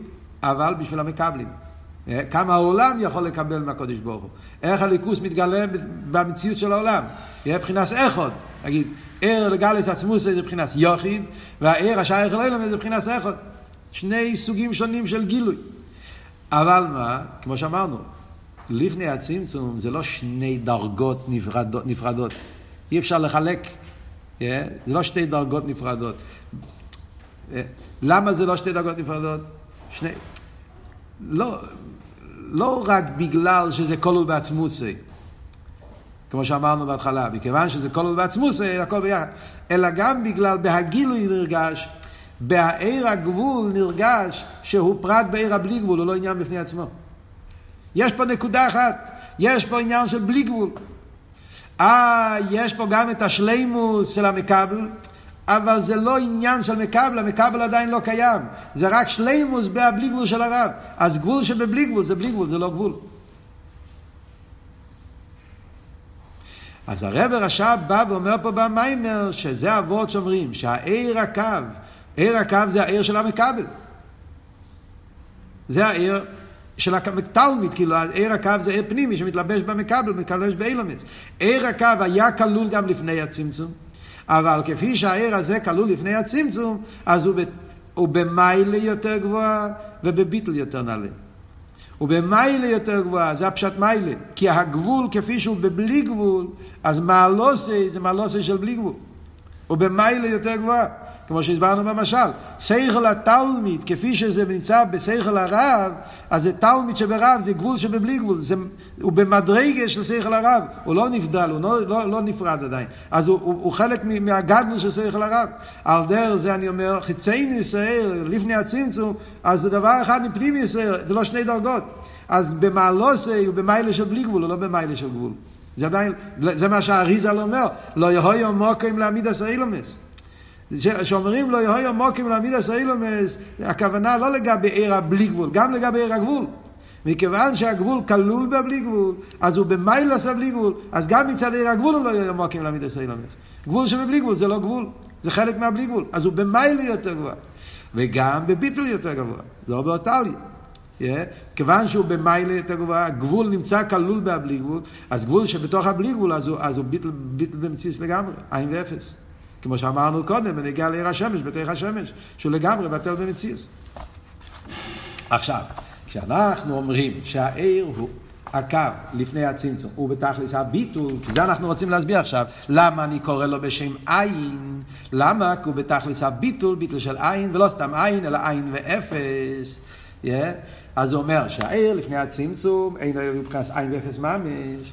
אבל בשביל המקבלים. אה, כמה העולם יכול לקבל מהקודש ברוך הוא. איך הליכוס מתגלה במציאות של העולם. יהיה מבחינת איכות. נגיד, ער לגלס עצמוס זה מבחינת יוחיד, והער השייך לאילומס זה מבחינת איכות. שני סוגים שונים של גילוי. אבל מה, כמו שאמרנו, לפני הצמצום זה לא שני דרגות נפרדות. נפרדות. אי אפשר לחלק Yeah, זה לא שתי דרגות נפרדות. Yeah, למה זה לא שתי דרגות נפרדות? שני... לא, לא רק בגלל שזה כלול בעצמוסי, כמו שאמרנו בהתחלה, מכיוון שזה כלול בעצמוסי, הכל ביחד, אלא גם בגלל בהגילוי נרגש, בהעיר הגבול נרגש שהוא פרט בעיר הבלי גבול, הוא לא עניין בפני עצמו. יש פה נקודה אחת, יש פה עניין של בלי גבול. אה, יש פה גם את השלימוס של המקבל, אבל זה לא עניין של מקבל, המקבל עדיין לא קיים. זה רק שלימוס בלי גבול של הרב. אז גבול שבבלי גבול זה בלי גבול, זה לא גבול. אז הרב הרש"ב בא ואומר פה במיימר שזה אבות שאומרים שהעיר הקו, עיר הקו זה העיר של המקבל. זה העיר של התלמיד, כאילו עיר הקו זה עיר פנימי שמתלבש במקבל, מתלבש באילומץ. עיר הקו היה כלול גם לפני הצמצום, אבל כפי שהעיר הזה כלול לפני הצמצום, אז הוא, ב, הוא במיילה יותר גבוה ובביטל יותר נעלה. הוא במיילה יותר גבוה, זה הפשט מיילה. כי הגבול כפי שהוא בבלי גבול, אז מעלוסי זה מעלוסי של בלי גבול. הוא במיילה יותר גבוה. כמו שהסברנו במשל. שכל התלמיד, כפי שזה נמצא בשכל הרב, אז זה תלמיד שברב, זה גבול שבבלי גבול. זה, הוא במדרגה של שכל הרב, הוא לא נבדל, הוא לא, לא, לא נפרד עדיין. אז הוא, הוא, הוא חלק מהגדלות של שכל הרב. על דרך זה אני אומר, חיצי ישראל, לפני הצמצום, אז זה דבר אחד מפנים ישראל, זה לא שני דרגות. אז במעלוסי הוא במיילה של בלי גבול, הוא לא במיילה של גבול. זה עדיין, זה מה שהאריזל אומר, לא יהיו מוקים להעמיד הסאילומס. שאומרים לא יהיו מוקים להעמיד הסאילומס, הכוונה לא לגבי עיר הבלי גבול, גם לגבי עיר הגבול. מכיוון שהגבול כלול בבלי גבול, אז הוא במיילס הבלי גבול, אז גם מצד עיר הגבול הוא לא יהיו מוקים להעמיד הסאילומס. גבול שבבלי גבול זה לא גבול, זה חלק מהבלי גבול, אז הוא במיילה יותר גבוה. וגם בביטל יותר גבוה, לא באותה לי. Yeah, כיוון שהוא במיילה יותר גבוה, הגבול נמצא כלול בהבלי גבול, אז גבול שבתוך הבלי גבול, אז הוא, אז הוא ביטל, ביטל במציאות לגמרי, עין ואפס. כמו שאמרנו קודם, בנגיע לעיר השמש, בתוך השמש, שהוא לגמרי בטל במציאות. עכשיו, כשאנחנו אומרים שהעיר הוא הקו לפני הצמצום, הוא בתכלס הביטול, כי זה אנחנו רוצים להסביר עכשיו, למה אני קורא לו בשם עין, למה? כי הוא בתכלס הביטול, ביטול של עין, ולא סתם עין, אלא עין ואפס. Yeah. אז הוא אומר שהעיר לפני הצמצום אין מבחינת עין ואפס ממש.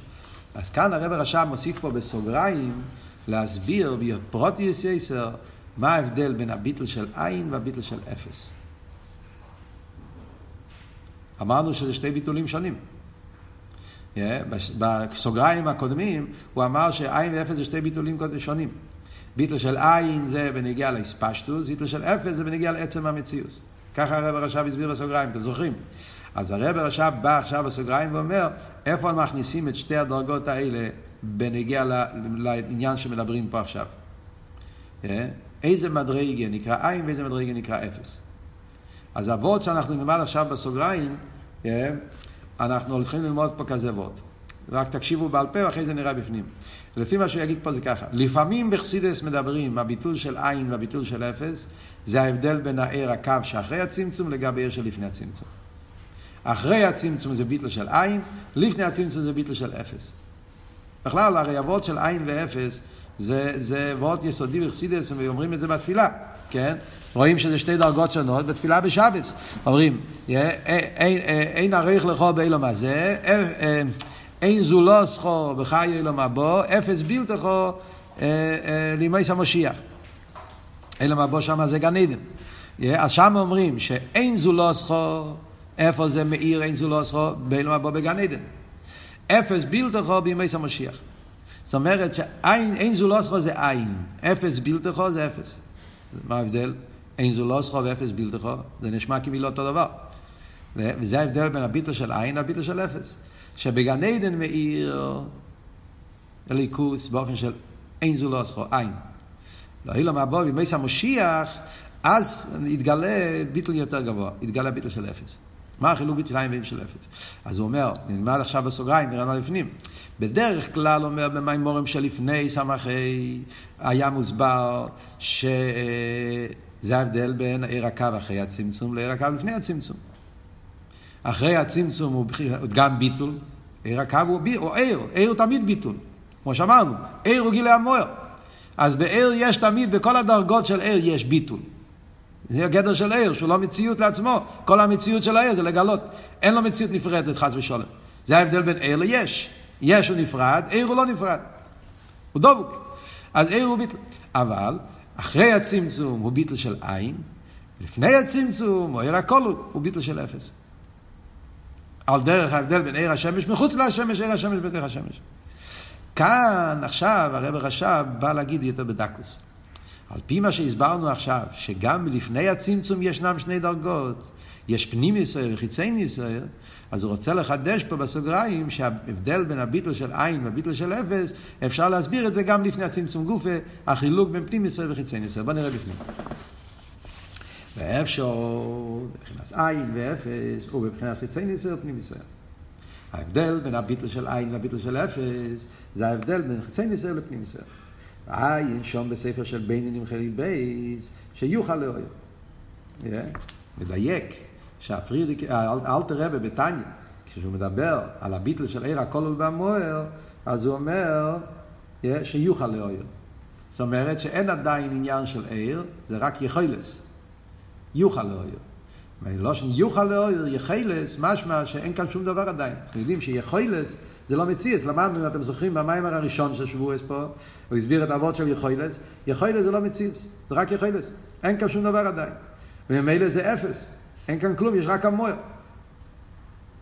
אז כאן הרב הרשם מוסיף פה בסוגריים להסביר בפרוטיוס יסר מה ההבדל בין הביטל של עין והביטל של אפס. אמרנו שזה שתי ביטולים שונים. Yeah, בסוגריים הקודמים הוא אמר שעין ואפס זה שתי ביטולים שונים. ביטל של עין זה בנגיע לאספשטוס, ביטל של אפס זה בנגיע לעצם המציאות. ככה הרב הרש"ב הסביר בסוגריים, אתם זוכרים? אז הרב הרש"ב בא עכשיו בסוגריים ואומר, איפה מכניסים את שתי הדרגות האלה בנגיע לעניין שמדברים פה עכשיו? אה? איזה מדרגה נקרא עין ואיזה מדרגה נקרא אפס. אז הוורד שאנחנו נלמד עכשיו בסוגריים, אה? אנחנו הולכים ללמוד פה כזה וורד. רק תקשיבו בעל פה ואחרי זה נראה בפנים. לפי מה שהוא יגיד פה זה ככה, לפעמים בחסידס מדברים, הביטול של עין והביטול של אפס, זה ההבדל בין העיר הקו שאחרי הצמצום לגבי עיר שלפני הצמצום. אחרי הצמצום זה ביטל של עין, לפני הצמצום זה ביטל של אפס. בכלל, הרי אבות של עין ואפס זה, זה אבות יסודי בחסידס, ואומרים את זה בתפילה, כן? רואים שזה שתי דרגות שונות בתפילה בשבס. אומרים, אין עריך לכו באילום הזה, אין זולוס חו בחיי אילום הבו, אפס בלתכו לימי המשיח. אלא מה בו שם זה גן עדן. אז שם אומרים שאין זולוסכו, איפה זה מאיר אין זולוסכו? באלו מה בגן עדן. אפס בלתכו בימי המשיח. זאת אומרת שאין זולוסכו זה עין, אפס בלתכו זה אפס. מה ההבדל? אין זולוסכו ואפס בלתכו, זה נשמע כאילו אותו דבר. וזה ההבדל בין הביטל של עין לביטל של אפס. שבגן עדן מאיר אליקוס באופן של אין זולוסכו, עין. לא אילו מהבוא, בימי המשיח, אז יתגלה ביטל יותר גבוה, יתגלה ביטל של אפס. מה החילוק בין שתיים ובין של אפס? אז הוא אומר, נלמד עכשיו בסוגריים, נראה מה לפנים. בדרך כלל אומר במימורים שלפני סמכי, היה מוסבר שזה ההבדל בין עיר הקו אחרי הצמצום לעיר הקו לפני הצמצום. אחרי הצמצום הוא גם ביטול, עיר הקו הוא, הוא עיר, עיר הוא תמיד ביטול. כמו שאמרנו, עיר הוא גילי המוער. אז בעיר יש תמיד, בכל הדרגות של עיר יש ביטול. זה הגדר של עיר, שהוא לא מציאות לעצמו. כל המציאות של העיר זה לגלות. אין לו מציאות נפרדת, חס ושלום. זה ההבדל בין עיר ליש. יש הוא נפרד, עיר הוא לא נפרד. הוא דבוק. אז עיר הוא ביטל. אבל, אחרי הצמצום הוא ביטל של עין, לפני הצמצום, או עיר הכל הוא ביטל של אפס. על דרך ההבדל בין עיר השמש מחוץ לשמש, עיר השמש בתוך השמש. כאן עכשיו הרב רש"ב בא להגיד יותר בדקוס. על פי מה שהסברנו עכשיו, שגם לפני הצמצום ישנם שני דרגות, יש פנים ישראל וחיצי ישראל, אז הוא רוצה לחדש פה בסוגריים שההבדל בין הביטל של עין והביטל של אפס, אפשר להסביר את זה גם לפני הצמצום גופה, החילוק בין פנים ישראל וחיצי ישראל. בוא נראה בפנים. ואפשר, מבחינת עין ואפס, ובבחינת חיצי ישראל ופנים ישראל. ההבדל בין הביטל של עין לביטל של אפס, זה ההבדל בין חצי ניסיון לפנים ישראל. עין שום בספר של ביינים חלי בייס, שיוכל לאויר. מדייק שהפרידיק, אלתר רבה בתניא, כשהוא מדבר על הביטל של עיר הכולל והמוער, אז הוא אומר שיוכל לאויר. זאת אומרת שאין עדיין עניין של עיר, זה רק יכולס. יוכל לאויר. מלושן יוכל לאויר, יכלס, משמע שאין כאן שום דבר עדיין. אנחנו יודעים שיכולס זה לא מציאס. למדנו, אם אתם זוכרים, במיימר הראשון של שבועס פה, הוא הסביר את האבות של יכולס. יכולס זה לא מציאס, זה רק יכולס. אין כאן שום דבר עדיין. וממילא זה אפס. אין כאן כלום, יש רק המוער.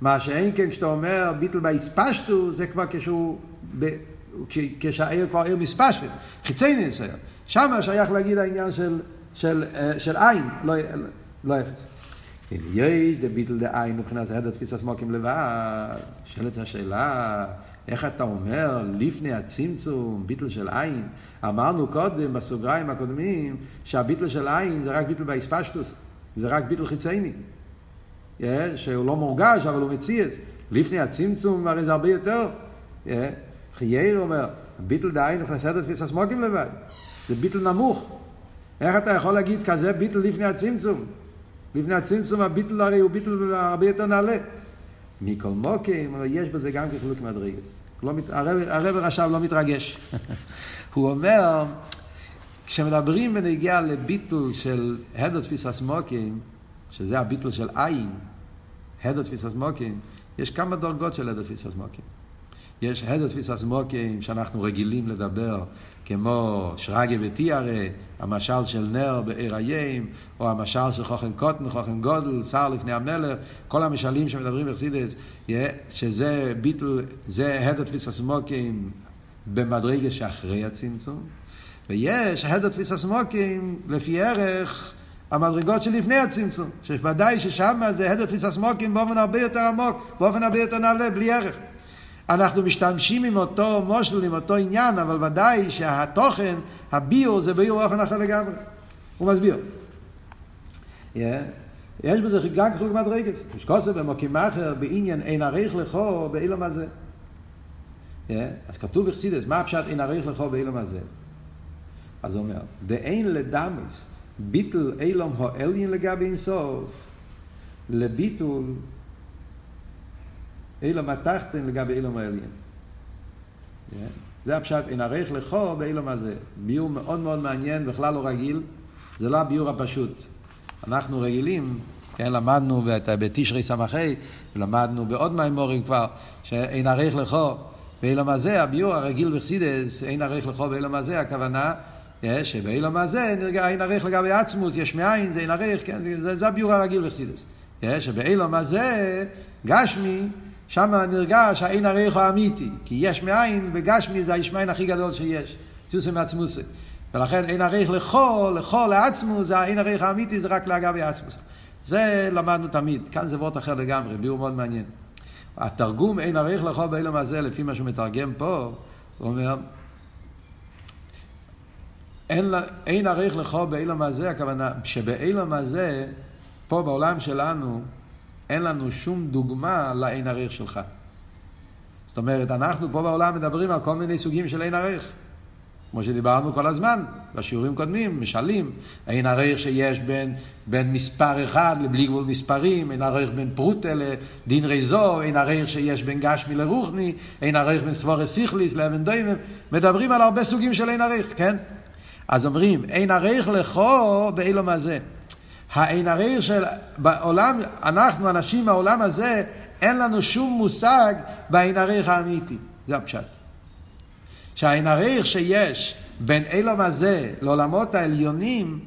מה שאין כן כשאתה אומר ביטל באספשטו, זה כבר כשהוא, ב, כשהעיר כבר עיר מספשת, חיצי ניסיון. שם שייך להגיד העניין של, של, של, של עין, לא, לא אפס. אם יש דה ביטל דה עין מבחינת הדר תפיס הסמוקים לבד, שואלת השאלה, איך אתה אומר לפני הצמצום, ביטל של עין? אמרנו קודם בסוגריים הקודמים שהביטל של עין זה רק ביטל באספשטוס, זה רק ביטל חיצייני. שהוא לא מורגש אבל הוא מציאס. לפני הצמצום הרי זה הרבה יותר. חייר אומר, ביטל דהיינו נכנסת את תפיס הסמוקים לבד. זה ביטל נמוך. איך אתה יכול להגיד כזה ביטל לפני הצמצום? לפני הצמצום הביטל הרי הוא ביטל הרבה יותר נעלה. מכל מוקים, אבל יש בזה גם כחילוק מדרגס. לא מת... הרב, עכשיו לא מתרגש. [laughs] הוא אומר, כשמדברים בנגיע לביטול של הדר תפיסת מוקים, שזה הביטול של עין, הדר תפיסת מוקים, יש כמה דרגות של הדר תפיסת מוקים. יש הדר תפיסת מוקים שאנחנו רגילים לדבר, כמו שרגא ותיארה, המשל של נר בעיר היים, או המשל של חוכן קוטן, חוכן גודל, שר לפני המלך, כל המשלים שמדברים בחסידס, שזה ביטל, זה הדר תפיסת מוקים במדרגה שאחרי הצמצום, ויש הדר תפיסת מוקים לפי ערך המדרגות שלפני הצמצום, שוודאי ששם זה הדר תפיסת מוקים באופן הרבה יותר עמוק, באופן הרבה יותר נעלה, בלי ערך. אנחנו משתמשים עם אותו מושל, עם אותו עניין, אבל ודאי שהתוכן, הביור, זה ביור באופן אחר לגמרי. הוא מסביר. Yeah. יש בזה גם חלק מדרגת. יש כוסף במוקים אחר, בעניין אין עריך לכו באילום הזה. Yeah. אז כתוב בחסידס, מה הפשט אין עריך לכו באילום הזה? אז הוא אומר, דאין לדמס ביטל אילום הו אליין לגבי אינסוף, לביטול אילום התחתן לגבי אילום העליין. זה הפשט, אין ערך לכו באילום הזה. ביור מאוד מאוד מעניין, בכלל לא רגיל, זה לא הביור הפשוט. אנחנו רגילים, כן, למדנו בתשרי ס"ה, ולמדנו בעוד מימורים כבר, שאין ערך לכו באילום הזה, הביור הרגיל בחסידס, אין ערך לכו באילום הזה, הכוונה שבאילום הזה אין ערך לגבי עצמוס, יש מאין, זה אין ערך, כן, זה, זה הביור הרגיל בחסידס. שבאילום הזה, גשמי, שם נרגש האין הריח האמיתי, כי יש מאין, בגשמי זה הישמיין הכי גדול שיש, ציוסי מעצמוסי. ולכן אין הריח לכו, לכו לעצמו, זה האין הריח האמיתי, זה רק לאגבי עצמוס. זה למדנו תמיד, כאן זה וורט אחר לגמרי, ביור מאוד מעניין. התרגום אין הריח לכו באילום הזה, לפי מה שהוא מתרגם פה, הוא אומר, אין, אין עריך לכו באילום הזה, הכוונה שבאילום הזה, פה בעולם שלנו, אין לנו שום דוגמה לאין עריך שלך. זאת אומרת, אנחנו פה בעולם מדברים על כל מיני סוגים של אין עריך. כמו שדיברנו כל הזמן, בשיעורים קודמים, משלים, אין עריך שיש בין, בין מספר אחד לבלי גבול מספרים, אין עריך בין פרוטה לדין ריזו, אין עריך שיש בין גשמי לרוחני, אין עריך בין סבורי סיכליס לאבן דוימם, מדברים על הרבה סוגים של אין עריך, כן? אז אומרים, אין עריך לכו באילום הזה. האין הריר של בעולם, אנחנו אנשים מהעולם הזה, אין לנו שום מושג באין הריר האמיתי. זה הפשט. שהאין הריר שיש בין אילום הזה לעולמות העליונים,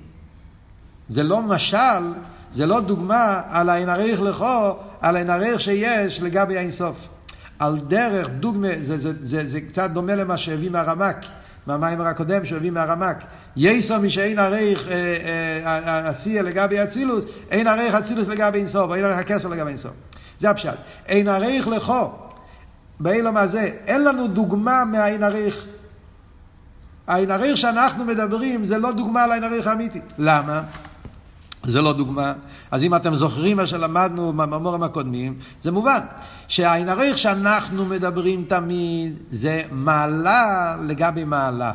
זה לא משל, זה לא דוגמה על האין הריר לכו, על האין הריר שיש לגבי האינסוף. על דרך דוגמה, זה, זה, זה, זה, זה קצת דומה למה שהביא מהרמק. מהמיימר הקודם שהוא הביא מהרמק. יסר משאין עריך עשייה אה, אה, אה, לגבי אצילוס, אין עריך אצילוס לגבי אינסוף, אין עריך הכסר לגבי אינסוף. זה הפשט. אין עריך לכו, באילום הזה, אין לנו דוגמה מהאין עריך. האין עריך שאנחנו מדברים זה לא דוגמה לאין עריך האמיתי. למה? זה לא דוגמה. אז אם אתם זוכרים מה שלמדנו במאמורים הקודמים, זה מובן שהעין הריך שאנחנו מדברים תמיד זה מעלה לגבי מעלה.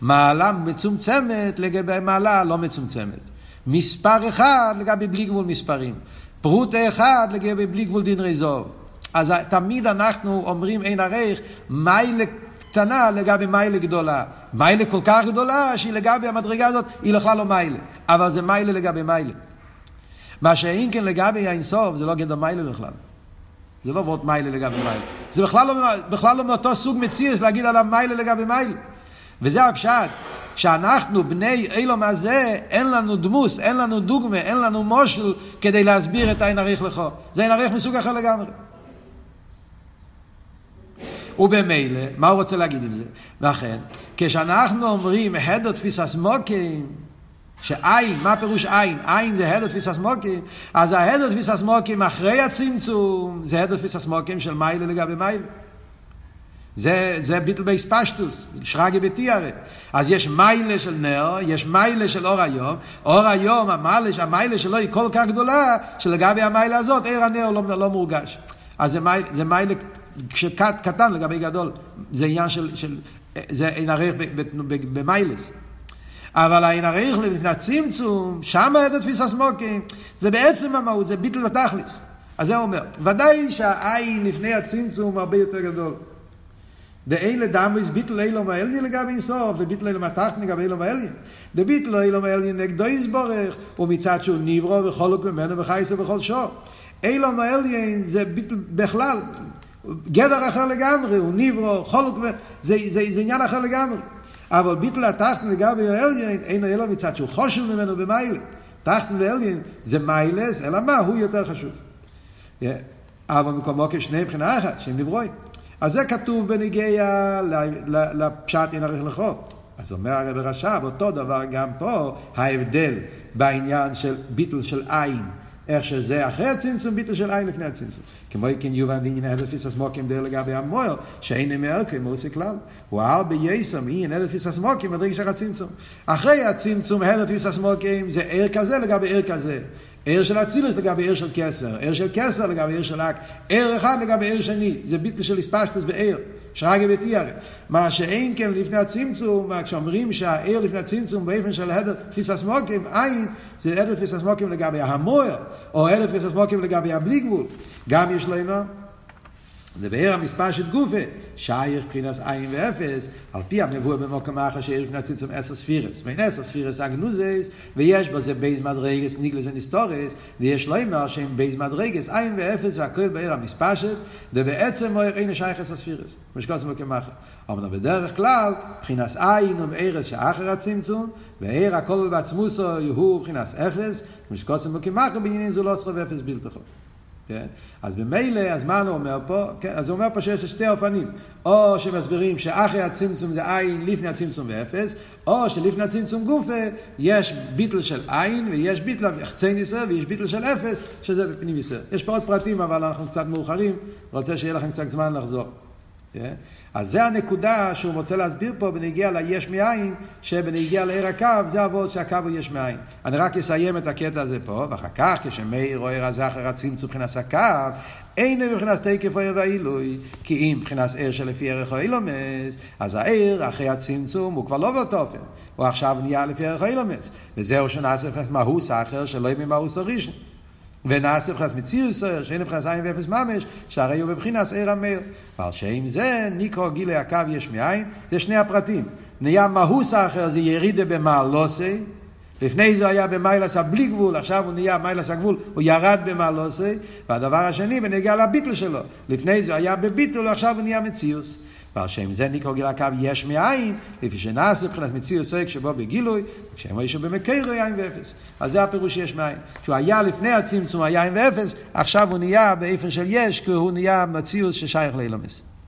מעלה מצומצמת לגבי מעלה לא מצומצמת. מספר אחד לגבי בלי גבול מספרים. פרוטה אחד לגבי בלי גבול דין רזוב. אז תמיד אנחנו אומרים אין עריך, מהי קטנה לגבי מיילה גדולה. מיילה כל כך גדולה שהיא לגבי המדרגה הזאת, היא בכלל לא מיילה. אבל זה מיילה לגבי מיילה. מה שאם כן לגבי האינסוף זה לא גדר מיילה בכלל. זה לא מאוד מיילה לגבי מיילה. זה בכלל לא, בכלל לא מאותו סוג מציאס להגיד עליו מיילה לגבי מיילה. וזה הפשט. שאנחנו בני אילום הזה, אין לנו דמוס, אין לנו דוגמה, אין לנו מושל כדי להסביר את העין עריך לכו. זה עין עריך מסוג אחר לגמרי. ובמילא, מה הוא רוצה להגיד עם זה? לכן, כשאנחנו אומרים הדר תפיסס מוקים, שעין, מה פירוש עין? עין זה הדר תפיסס מוקים, אז ההדר תפיסס מוקים אחרי הצמצום, זה הדר תפיסס מוקים של מיילה לגבי מיילה. זה, זה ביטל בייס פשטוס, שרגי ביתי הרי. אז יש מיילה של נר, יש מיילה של אור היום, אור היום, המיילה, המיילה שלו היא כל כך גדולה, שלגבי המיילה הזאת, עיר הנר לא, לא מורגש. אז זה מיילה, זה מיילה קטן לגבי גדול. זה עניין של, של זה אין ערך במיילס. אבל העין ערך לפני הצמצום, שם את התפיסה סמוקים, זה בעצם המהות, זה ביטל ותכליס. אז זה אומר, ודאי שהעין לפני הצמצום הרבה יותר גדול. דאין לדמריס ביטל אילום האליין לגבי אינסוף, וביטל אילום התחתן לגבי אילום האליין. דביטל אילום האליין נגדו יסבורך, ומצד שהוא נברו וחולק ממנו וחייסו בכל שור. אילום האליין זה ביטל בכלל, גדר אחר לגמרי, הוא נברו, חולק, זה, זה, זה עניין אחר לגמרי. אבל ביטל התחתן לגבי האליין, אין אלו מצד שהוא חושב ממנו במיילה. תחתן ואליין זה מיילס, אלא מה? הוא יותר חשוב. אבל מקומו כשני מבחינה אחת, שהם נברואים. אז זה כתוב בניגיע לפשט אין ערך לכו. אז אומר הרב רש"ב, אותו דבר גם פה, ההבדל בעניין של ביטל של עין, איך שזה אחרי הצמצום, ביטל של עין לפני הצמצום. כמו כן יובן דין הלף פיסס מוקים דר לגבי המוער, שאין אמר כמו זה כלל. הוא אמר בייסם, אין הלף פיסס מוקים, מדריג של הצמצום. אחרי הצמצום, הלף פיסס מוקים, זה ער כזה לגבי ער כזה. ער של אצילוס לגבי ער של כסר, ער של כסר לגבי ער של אק, ער אחד לגבי ער שני, זה ביטל של הספשטוס בער, שרגי בתיארה. מה שאין כן לפני הצמצום, כשאומרים שהער לפני הצמצום באופן של הדר תפיסס מוקים, עין, זה הדר תפיסס מוקים לגבי המוער, או הדר תפיסס מוקים לגבי הבלי גבול. גם יש לנו לבאר המספר של גופה, שייך מבחינת עין ואפס, על פי המבוא במוקם אחר שיש לפני הצמצום עשר ספירס. בין עשר ספירס הגנוזס, ויש בזה בייז מדרגס, ניגלס וניסטורס, ויש לא אמר שהם בייז מדרגס, עין ואפס, והכל באר המספשת, ובעצם מויר אין שייך עשר ספירס. כמו שקודם במוקם אחר. אבל בדרך כלל, מבחינת עין ומארס שאחר הצמצום, וער הכל בעצמוסו הוא מבחינת אפס, כמו שקודם במוקם אחר, בעניינים זו לא סחוב אפס בלתי חוב. כן? אז במילא, אז מה הוא אומר פה? כן, אז הוא אומר פה שיש שתי אופנים. או שמסבירים שאחרי הצמצום זה עין, לפני הצמצום ואפס, או שלפני הצמצום גופה יש ביטל של עין, ויש ביטל חצי ניסר, ויש ביטל של אפס, שזה בפנים ניסר. יש פה עוד פרטים, אבל אנחנו קצת מאוחרים, רוצה שיהיה לכם קצת זמן לחזור. כן? אז זה הנקודה שהוא רוצה להסביר פה בנגיע ליש מאין, שבנגיע לעיר הקו, זה אבות שהקו הוא יש מאין. אני רק אסיים את הקטע הזה פה, ואחר כך כשמאיר רואה רזה אחר הצמצום מבחינת הקו, אין מבחינת תקף העיר והעילוי, כי אם מבחינת עיר שלפי ערך האילומס, אז העיר אחרי הצמצום הוא כבר לא באותו אופן, הוא עכשיו נהיה לפי ערך האילומס, וזהו שנעשה מבחינת מהוס אחר שלא יהיה ממהוס הראשון. ונעשה מבחינת מציר סויר, שאין מבחינת עין ואפס ממש, שהרי הוא בבחינת עיר המאיר. ועל שעם זה ניקרו גילי הקו יש מאין, זה שני הפרטים. נהיה מהוס האחר, זה ירידה במעלוסי, לפני זה היה במיילס הבלי גבול, עכשיו הוא נהיה מיילס הגבול, הוא ירד במעלוסי, והדבר השני בנגיע לביטל שלו. לפני זה היה בביטל, עכשיו הוא נהיה מציוס. ועל שם זה נקרא גיל הקו יש מאין, לפי שנעשה מבחינת מציא עוסק שבו בגילוי, כשהם היו במקרו יין ואפס. אז זה הפירוש יש מאין. כשהוא היה לפני הצמצום היין ואפס, עכשיו הוא נהיה באיפן של יש, כי הוא נהיה מציאות ששייך לאילומס.